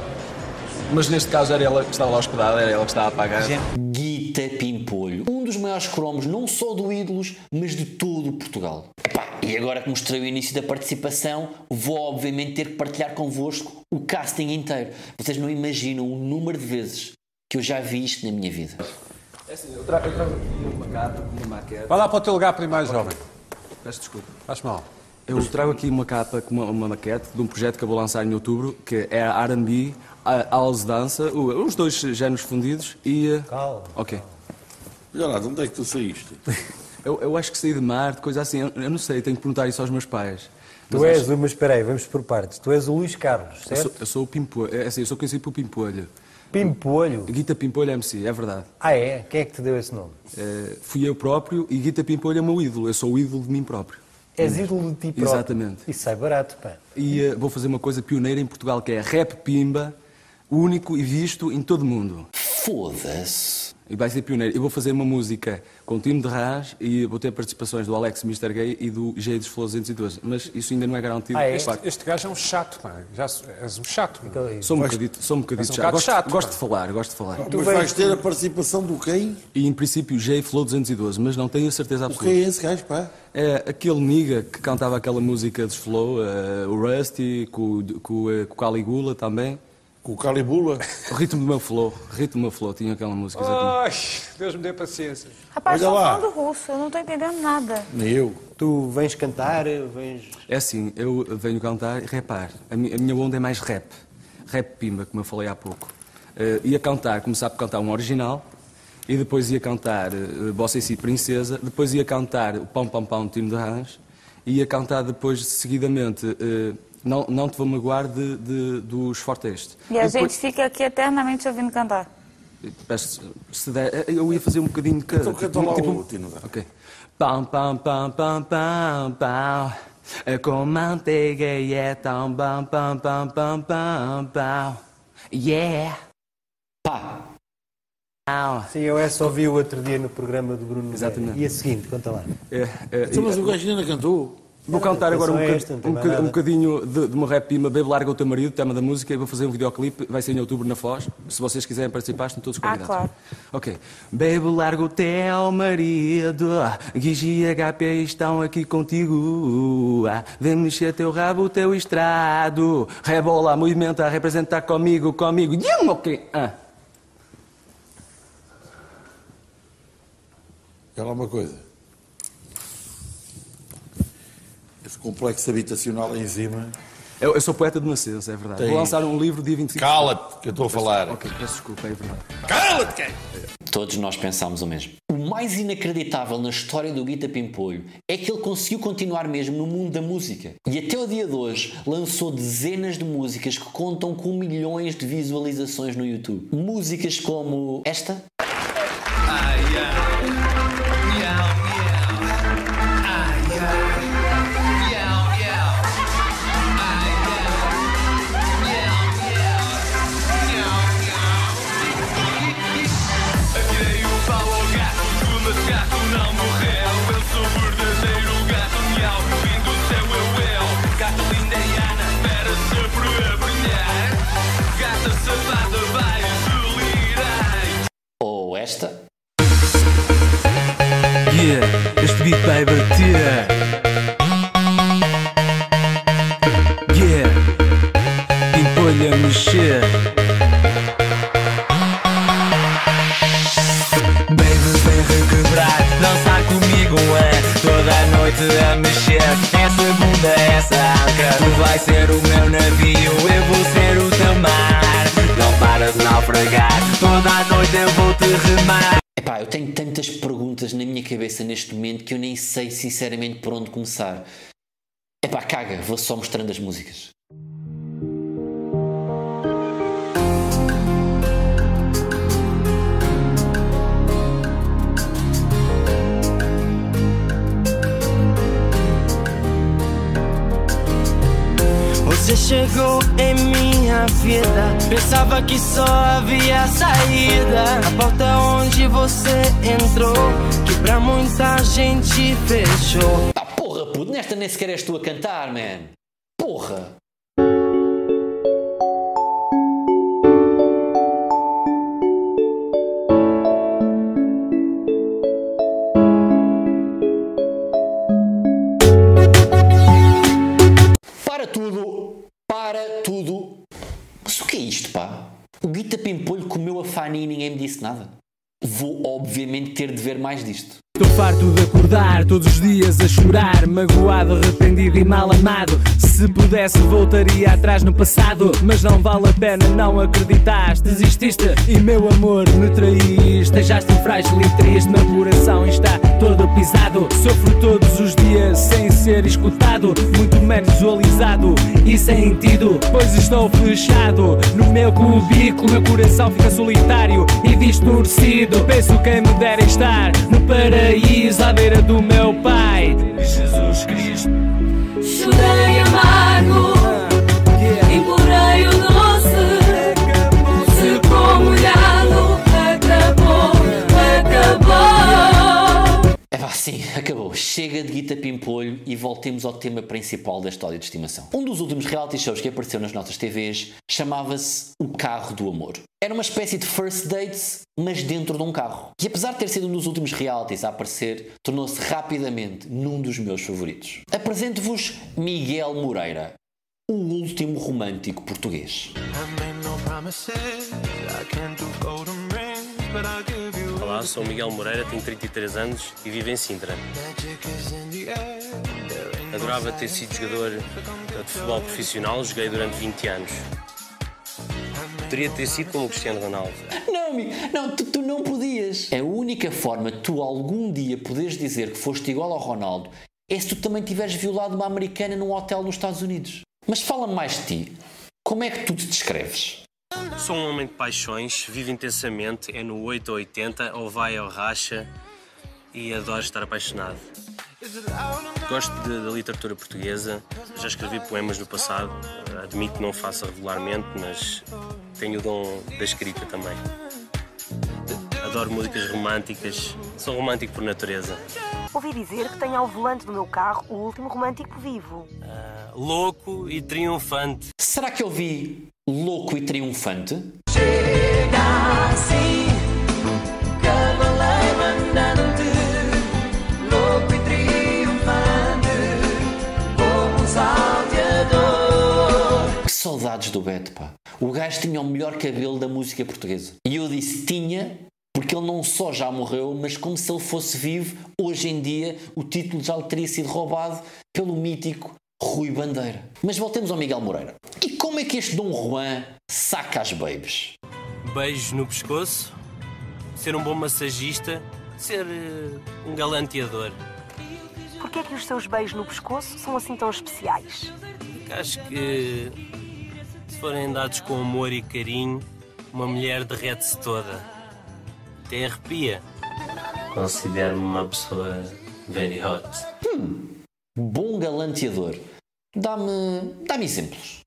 Mas neste caso era ela que estava lá hospedada, era ela que estava a pagar. Guita maiores cromos não só do Ídolos, mas de todo o Portugal. Epá, e agora que mostrei o início da participação, vou obviamente ter que partilhar convosco o casting inteiro. Vocês não imaginam o número de vezes que eu já vi isto na minha vida. É assim, eu trago, eu trago aqui uma capa, uma maquete. Vai lá para o teu lugar primeiro, jovem. Peço desculpa. Faz mal. Eu trago aqui uma capa, com uma, uma maquete de um projeto que eu vou lançar em outubro, que é a R&B, a house dança, os dois géneros fundidos e... Calma. Ok. Olha lá, de onde é que tu saíste? Eu, eu acho que saí de Marte, coisa assim, eu, eu não sei, tenho que perguntar isso aos meus pais. Tu Mas és, acho- o- mas espera aí, vamos por partes. Tu és o Luís Carlos, eu certo? sou, eu sou o Pimpolho, é assim, eu sou conhecido por Pimpolho. Pimpolho? Guita Pimpolho MC, é verdade. Ah, é? Quem é que te deu esse nome? Eh, fui eu próprio e Guita Pimpolho é o meu ídolo, eu sou o ídolo de mim próprio. És ídolo de ti próprio. Exatamente. Isso sai barato, pá. E eh, vou fazer uma coisa pioneira em Portugal, que é Rap Pimba, único e visto em todo o mundo. Foda-se. E vai ser pioneiro. Eu vou fazer uma música com o time de Raz e vou ter participações do Alex Mr. Gay e do G dos Flow 212. Mas isso ainda não é garantido. Ah, de este, este gajo é um chato, pá. Já és um chato. meu. Sou um bocadito, sou um bocadito És um chato. Gosto, chato, gosto de falar, gosto de falar. Mas vais ter a participação do quem? E em princípio G Flow 212, mas não tenho a certeza O absoluta. que é esse gajo, pá? É aquele niga que cantava aquela música dos Flow, eh, o Rusty, com, o- com, eh, com o Caligula também. Com o Calibula? O ritmo do meu flow, o ritmo do meu flow, tinha aquela música, exatamente. Ai, Deus me dê paciência. Rapaz, Olha estou lá. falando russo, eu não estou entendendo nada. Nem eu. Tu vens cantar, vens... É assim, eu venho cantar e rapar. A mi- a minha onda é mais rap. Rap pimba, como eu falei há pouco. Eh, ia cantar, começar por cantar um original, e depois ia cantar uh, Bossa e Si Princesa, depois ia cantar o Pão Pão Pão Time de Rãs, e ia cantar depois, seguidamente, eh, não, não Te Vou Magoar de, de, dos Forteste. E a depois- gente fica aqui eternamente ouvindo cantar. Peço, se der, eu ia fazer um bocadinho de cada. Então canta lá o Tino. Ok. Pam, pam, pam, pam, pam, pam. É Com manteiga e é tão pam, pam, pam, pam, pam, pam. Yeah. Pá. Sim, eu essa ouvi o outro dia no programa do Bruno. Exatamente. E a seguinte, conta lá. É, é, Então, mas e- o gajo ainda cantou. Vou cantar agora um, esta, tem um um bocadinho de, de uma rap pima, Bebe Larga o Teu Marido, tema da música, e vou fazer um videoclipe, vai ser em outubro na Foz. Se vocês quiserem participar, estão todos Ah, convidados. claro. Ok. Bebe Larga o Teu Marido, Guigi e HP estão aqui contigo. Ah, Vem mexer teu rabo, teu estrado. Rebola, movimenta, representa comigo, comigo. Yum, ok. Ah. Olha lá uma coisa. Esse complexo habitacional em cima. Eu, eu sou poeta de nascença, é verdade. Tens- Vou lançar um livro dia 25 Cala-te, que eu estou a falar. Ok, peço desculpa, é verdade. Cala-te, quem? Todos nós pensámos o mesmo. O mais inacreditável na história do Guita Pimpolho é que ele conseguiu continuar mesmo no mundo da música. E até o dia de hoje lançou dezenas de músicas que contam com milhões de visualizações no YouTube. Músicas como esta. Esta. Yeah, este beat vai bater. Yeah, pimpolho a mexer. Baby, vem requebrar, dançar comigo é toda a noite a mexer. Essa bunda, essa anca, tu vais ser o meu navio, eu vou ser o teu mar. Não paras de naufragar, toda a noite eu vou Epá, eu tenho tantas perguntas na minha cabeça neste momento que eu nem sei sinceramente por onde começar. Epá, caga, vou só mostrando as músicas. Você chegou em minha vida. Pensava que só havia saída. A porta onde você entrou, que pra muita gente fechou. Ah, porra, puto, nesta nem sequer és tu a cantar, man. Porra. Tudo, para tudo. Mas o que é isto, pá? O Guita Pimpolho comeu a Fanny e ninguém me disse nada. Vou, obviamente, ter de ver mais disto. Estou farto de acordar todos os dias a chorar, magoado, arrependido e mal amado. Se pudesse, voltaria atrás no passado, mas não vale a pena, não acreditaste. Desististe e meu amor me traíste. Deixaste frágil e triste, meu coração está todo pisado. Sofro todos os dias sem ser escutado, muito menos visualizado e sentido, pois estou fechado no meu cubículo. Meu coração fica solitário e distorcido. Penso quem me dera estar no paraíso à beira do meu Pai, Jesus Cristo. Chorei amargo, sim, acabou. Chega de Guita Pimpolho e voltemos ao tema principal deste ódio de estimação. Um dos últimos reality shows que apareceu nas nossas TVs chamava-se O Carro do Amor. Era uma espécie de first dates, mas dentro de um carro. E apesar de ter sido um dos últimos realities a aparecer, tornou-se rapidamente num dos meus favoritos. Apresento-vos Miguel Moreira, o último romântico português. Olá, sou Miguel Moreira, tenho 33 anos e vivo em Sintra. Adorava ter sido jogador de futebol profissional, joguei durante 20 anos. Poderia ter sido como o Cristiano Ronaldo. Não, amigo, não, tu, tu não podias. A única forma de tu algum dia poderes dizer que foste igual ao Ronaldo é se tu também tiveres violado uma americana num hotel nos Estados Unidos. Mas fala-me mais de ti. Como é que tu te descreves? Sou um homem de paixões, vivo intensamente, é no 8 ou 80, ou vai ou racha, e adoro estar apaixonado. Gosto da literatura portuguesa, já escrevi poemas no passado, admito que não faço regularmente, mas tenho o dom da escrita também. Adoro músicas românticas, sou romântico por natureza. Ouvi dizer que tem ao volante do meu carro o último romântico vivo. Louco e triunfante. Será que eu vi louco e triunfante? Assim, cavaleiro andante, louco e triunfante, como salteador. Que saudades do Beto, pá. O gajo tinha o melhor cabelo da música portuguesa. E eu disse tinha porque ele não só já morreu, mas como se ele fosse vivo, hoje em dia o título já lhe teria sido roubado pelo mítico Rui Bandeira. Mas voltemos ao Miguel Moreira. E como é que este Dom Juan saca as babes? Beijos no pescoço, ser um bom massagista, ser eh, um galanteador. Porquê é que os seus beijos no pescoço são assim tão especiais? Acho que se forem dados com amor e carinho, uma mulher derrete-se toda. Até arrepia. Considero-me uma pessoa very hot. Bom galanteador. Dá-me. dá-me exemplos.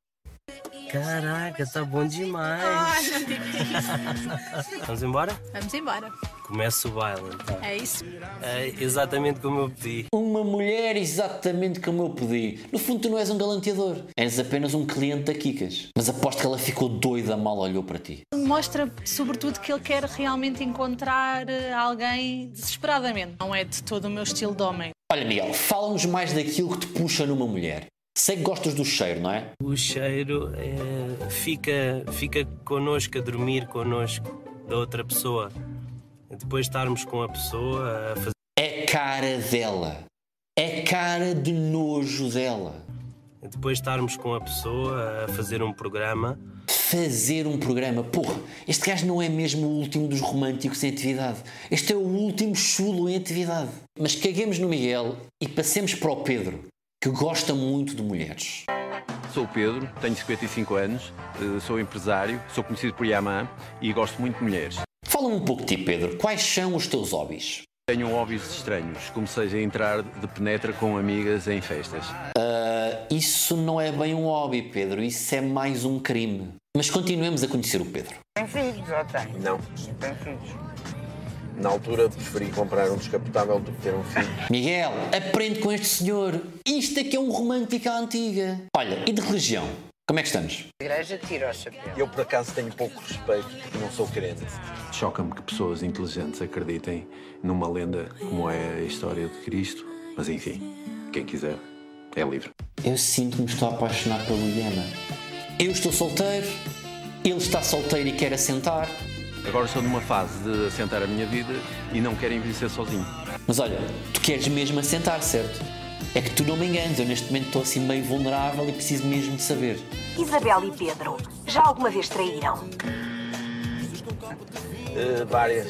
Caraca, tá bom demais. Vamos embora? Vamos embora. Começa o baile. Então. É isso? É exatamente como eu pedi. Uma mulher exatamente como eu pedi. No fundo, tu não és um galanteador. És apenas um cliente da Kikas. Mas aposto que ela ficou doida mal olhou para ti. Mostra, sobretudo, que ele quer realmente encontrar eh, alguém desesperadamente. Não é de todo o meu estilo de homem. Olha, Miguel, fala-nos mais daquilo que te puxa numa mulher. Sei que gostas do cheiro, não é? O cheiro é, fica, fica connosco, a dormir connosco da outra pessoa. Depois estarmos com a pessoa a fazer. É cara dela. É cara de nojo dela. Depois estarmos com a pessoa a fazer um programa. Fazer um programa. Porra, este gajo não é mesmo o último dos românticos em atividade. Este é o último chulo em atividade. Mas caguemos no Miguel e passemos para o Pedro, que gosta muito de mulheres. Sou o Pedro, tenho 55 anos, eh, sou empresário, sou conhecido por Yaman e gosto muito de mulheres. Fala-me um pouco de ti, Pedro. Quais são os teus hobbies? Tenho hobbies estranhos. Comecei a entrar de penetra com amigas em festas. Uh, isso não é bem um hobby, Pedro. Isso é mais um crime. Mas continuemos a conhecer o Pedro. Tem filhos ou tem? Não. Tem filhos. Na altura preferi comprar um descapotável do que ter um filho. Miguel, aprende com este senhor. Isto é que é um romântico à antiga. Olha, e de religião? Como é que estamos? A igreja tira o chapéu. Eu, por acaso, tenho pouco respeito porque não sou crente. Choca-me que pessoas inteligentes acreditem numa lenda como é a história de Cristo. Mas, enfim, quem quiser é livre. Eu sinto que me estou a apaixonar pelo Iena. Eu estou solteiro, ele está solteiro e quer assentar. Agora estou numa fase de assentar a minha vida e não quero envelhecer sozinho. Mas olha, tu queres mesmo assentar, certo? É que tu não me enganes, eu neste momento estou assim meio vulnerável e preciso mesmo de saber. Isabel e Pedro, já alguma vez traíram? Uh, várias.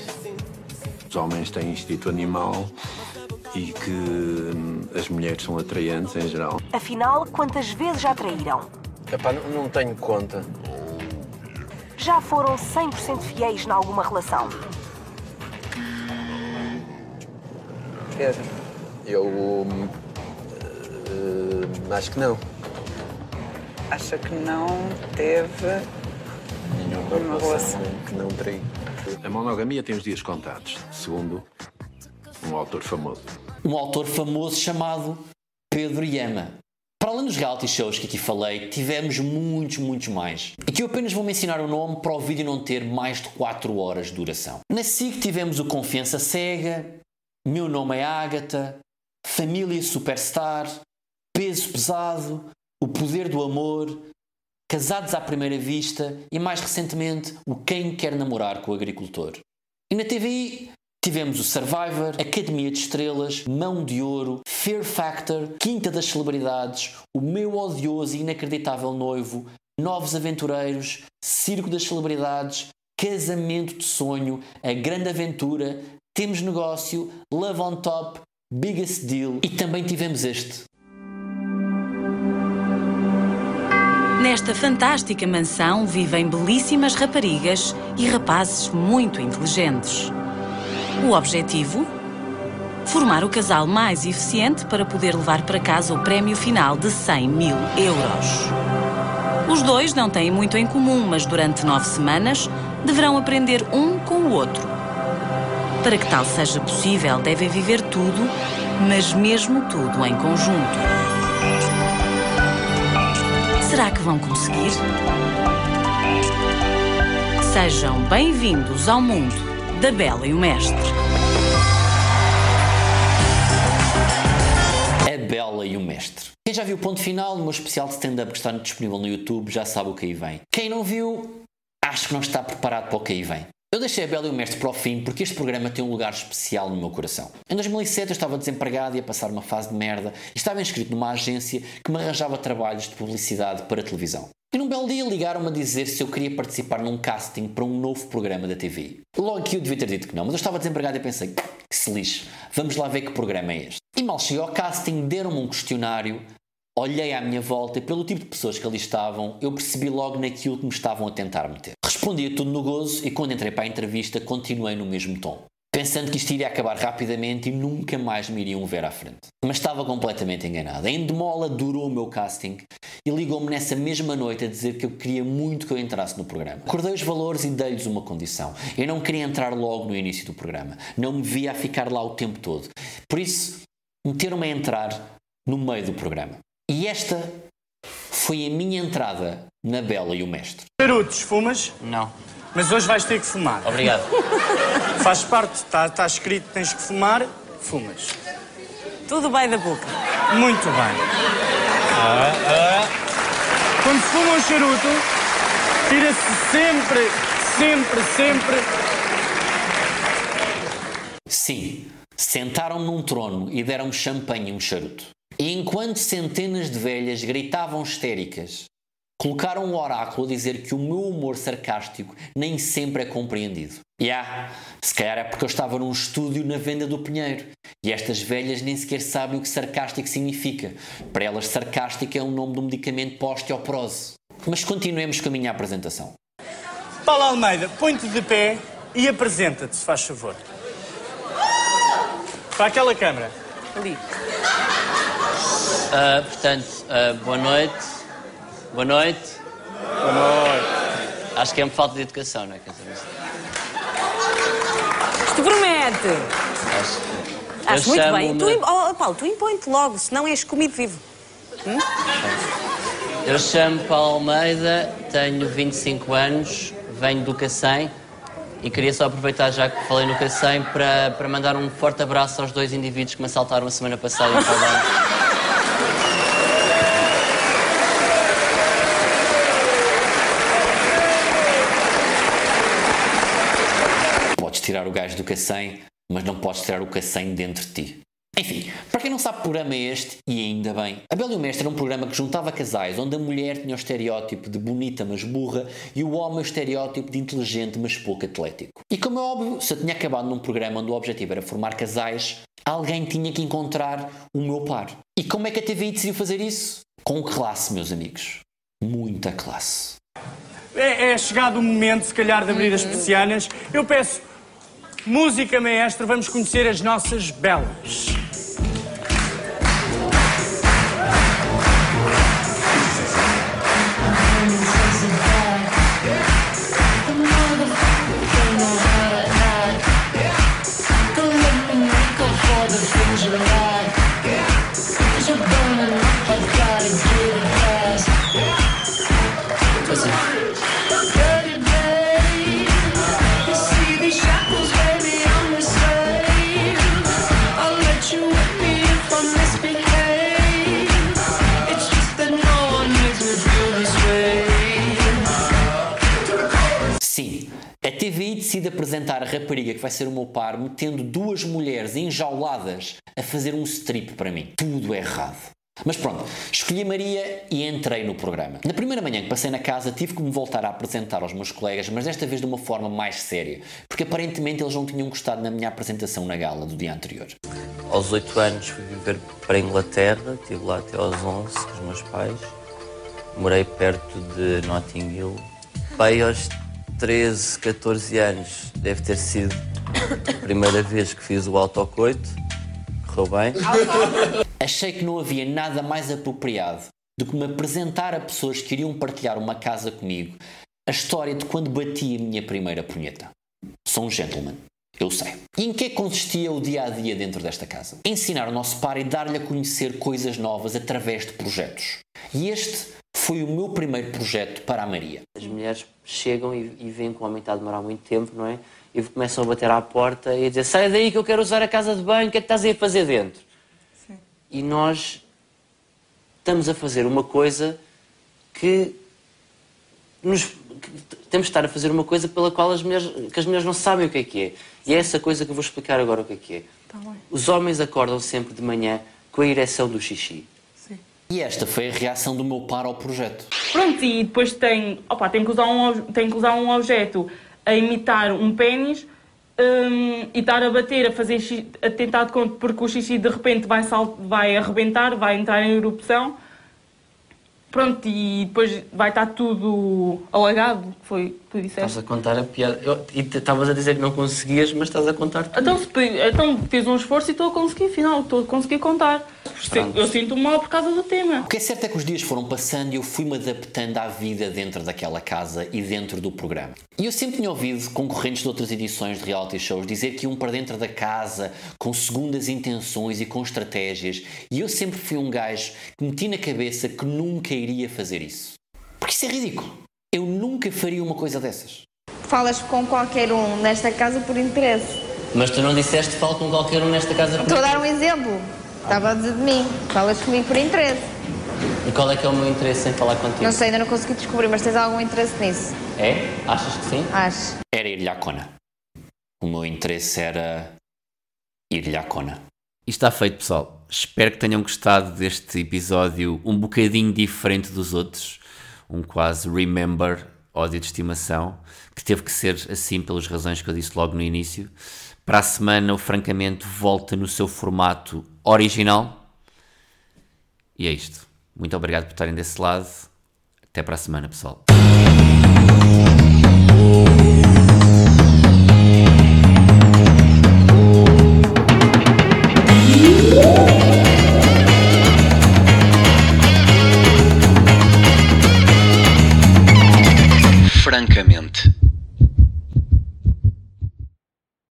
Os homens têm instinto animal e que hum, as mulheres são atraentes em geral. Afinal, quantas vezes já traíram? Epá, não, não tenho conta. Já foram 100% fiéis em alguma relação? Pedro. Eu. uh, acho que não. Acha que não teve Nenhuma uma relação? que não traí. A monogamia tem os dias contados, segundo um autor famoso. Um autor famoso chamado Pedro Yama. Além dos reality shows que aqui falei, tivemos muitos, muitos mais. Aqui eu apenas vou mencionar o nome para o vídeo não ter mais de 4 horas de duração. Na SIC tivemos o Confiança Cega, Meu Nome é Ágata, Família Superstar, Peso Pesado, O Poder do Amor, Casados à Primeira Vista e mais recentemente o Quem Quer Namorar com o Agricultor. E na TVI tivemos o Survivor, Academia de Estrelas, Mão de Ouro, Fear Factor, Quinta das Celebridades, O Meu Odioso e Inacreditável Noivo, Novos Aventureiros, Circo das Celebridades, Casamento de Sonho, A Grande Aventura, Temos Negócio, Love on Top, Biggest Deal e também tivemos este. Nesta fantástica mansão vivem belíssimas raparigas e rapazes muito inteligentes. O objetivo? Formar o casal mais eficiente para poder levar para casa o prémio final de 100 mil euros. Os dois não têm muito em comum, mas durante nove semanas deverão aprender um com o outro. Para que tal seja possível, devem viver tudo, mas mesmo tudo em conjunto. Será que vão conseguir? Sejam bem-vindos ao mundo da Bela e o Mestre. A Bela e o Mestre. Quem já viu o ponto final no meu especial de stand-up que está disponível no YouTube já sabe o que aí vem. Quem não viu, acho que não está preparado para o que aí vem. Eu deixei a Bela e o Mestre para o fim porque este programa tem um lugar especial no meu coração. Em 2007 eu estava desempregado e a passar uma fase de merda e estava inscrito numa agência que me arranjava trabalhos de publicidade para televisão. E num belo dia ligaram-me a dizer se eu queria participar num casting para um novo programa da TV. Logo que eu devia ter dito que não, mas eu estava desempregado e pensei, que se lixe, vamos lá ver que programa é este. E mal cheguei ao casting, deram-me um questionário, olhei à minha volta e pelo tipo de pessoas que ali estavam, eu percebi logo naquilo que me estavam a tentar meter. Respondi a tudo no gozo e quando entrei para a entrevista continuei no mesmo tom. Pensando que isto iria acabar rapidamente e nunca mais me iriam ver à frente. Mas estava completamente enganado. A Endemola durou o meu casting e ligou-me nessa mesma noite a dizer que eu queria muito que eu entrasse no programa. Acordei os valores e dei-lhes uma condição. Eu não queria entrar logo no início do programa. Não me via a ficar lá o tempo todo. Por isso, meteram-me a entrar no meio do programa. E esta foi a minha entrada na Bela e o Mestre. Charutos, fumas? Não. Mas hoje vais ter que fumar. Obrigado. Faz parte, está tá escrito tens que fumar, fumas. Tudo bem da boca. Muito bem. Ah, ah. Quando se fuma um charuto, tira-se sempre, sempre, sempre. Sim, sentaram-me num trono e deram-me champanhe e um charuto. E enquanto centenas de velhas gritavam histéricas, colocaram um oráculo a dizer que o meu humor sarcástico nem sempre é compreendido. E ah, se calhar é porque eu estava num estúdio na venda do Pinheiro e estas velhas nem sequer sabem o que sarcástico significa. Para elas, sarcástico é o nome do medicamento para osteoporose. Mas continuemos com a minha apresentação. Paulo Almeida, põe-te de pé e apresenta-te, se faz favor. Para aquela câmara. Ali. Ah, portanto, ah, boa noite. Boa noite. Boa noite. Acho que é uma falta de educação, não é? Isto promete. acho que- Acho muito bem. Tu, im- oh, Paulo, tu impõe-te logo, senão és comido vivo. Hum? Eu chamo Paulo Almeida, tenho 25 anos, venho do Cacém e queria só aproveitar, já que falei no Cacém, para, para mandar um forte abraço aos dois indivíduos que me assaltaram a semana passada em. Podes tirar o gajo do cacém, mas não podes tirar o cacém dentro de ti. Enfim, para quem não sabe que programa é este, e ainda bem, A Bela e o Mestre era um programa que juntava casais onde a mulher tinha o estereótipo de bonita mas burra e o homem o estereótipo de inteligente mas pouco atlético. E como é óbvio, se eu tinha acabado num programa onde o objetivo era formar casais, alguém tinha que encontrar o meu par. E como é que a TVI decidiu fazer isso? Com classe, meus amigos. Muita classe. É, é chegado o momento, se calhar, de abrir as persianas. Eu peço música, maestro, vamos conhecer as nossas belas. Decide apresentar a rapariga que vai ser o meu par metendo duas mulheres enjauladas a fazer um strip para mim. Tudo errado. Mas pronto, escolhi Maria e entrei no programa. Na primeira manhã que passei na casa tive que me voltar a apresentar aos meus colegas, mas desta vez de uma forma mais séria, porque aparentemente eles não tinham gostado na minha apresentação na gala do dia anterior. Aos 8 anos fui viver para a Inglaterra, estive lá até aos 11 com os meus pais. Morei perto de Notting Hill. Pai, aos 13, 14 anos, deve ter sido a primeira vez que fiz o autocoito. Correu bem. Achei que não havia nada mais apropriado do que me apresentar a pessoas que iriam partilhar uma casa comigo a história de quando bati a minha primeira punheta. Sou um gentleman, eu sei. E em que é que consistia o dia a dia dentro desta casa? Ensinar o nosso par e dar-lhe a conhecer coisas novas através de projetos. E este foi o meu primeiro projeto para a Maria. As mulheres chegam e, e veem que o homem está a demorar muito tempo, não é? E começam a bater à porta e a dizer: Sai daí que eu quero usar a casa de banho, o que é que estás aí a fazer dentro? E nós estamos a fazer uma coisa que. Nos, que temos de estar a fazer uma coisa pela qual as mulheres, que as mulheres não sabem o que é que é. E é essa coisa que eu vou explicar agora o que é que é. Tá bem. Os homens acordam sempre de manhã com a ereção do xixi. E esta foi a reação do meu par ao projeto. Pronto, e depois tem, opa, tem, que usar um, tem que usar um objeto a imitar um pênis hum, e estar a bater, a fazer xixi, a tentar de conta, porque o xixi de repente vai, sal, vai arrebentar, vai entrar em erupção. Pronto, e depois vai estar tudo alagado, foi o que tu Estás disseste. a contar a piada. Eu- E estavas a dizer que não conseguias, mas estás a contar tudo. Então, se, então fiz um esforço e estou a conseguir, afinal, estou a conseguir contar. Eu sinto mal por causa do tema. O que é certo é que os dias foram passando e eu fui-me adaptando à vida dentro daquela casa e dentro do programa. E eu sempre tinha ouvido concorrentes de outras edições de reality shows dizer que iam para dentro da casa com segundas intenções e com estratégias, e eu sempre fui um gajo que meti na cabeça que nunca iria fazer isso. Porque isso é ridículo. Eu nunca faria uma coisa dessas. Falas com qualquer um nesta casa por interesse. Mas tu não disseste falo com qualquer um nesta casa por Estou a dar um exemplo. Estava a dizer de mim. Falas comigo por interesse. E qual é que é o meu interesse em falar contigo? Não sei, ainda não consegui descobrir, mas tens algum interesse nisso? É? Achas que sim? Acho. Era ir-lhe à cona. O meu interesse era ir-lhe à cona. E está feito, pessoal. Espero que tenham gostado deste episódio um bocadinho diferente dos outros. Um quase remember, ódio de estimação, que teve que ser assim pelas razões que eu disse logo no início. Para a semana, o Francamente volta no seu formato original. E é isto. Muito obrigado por estarem desse lado. Até para a semana, pessoal.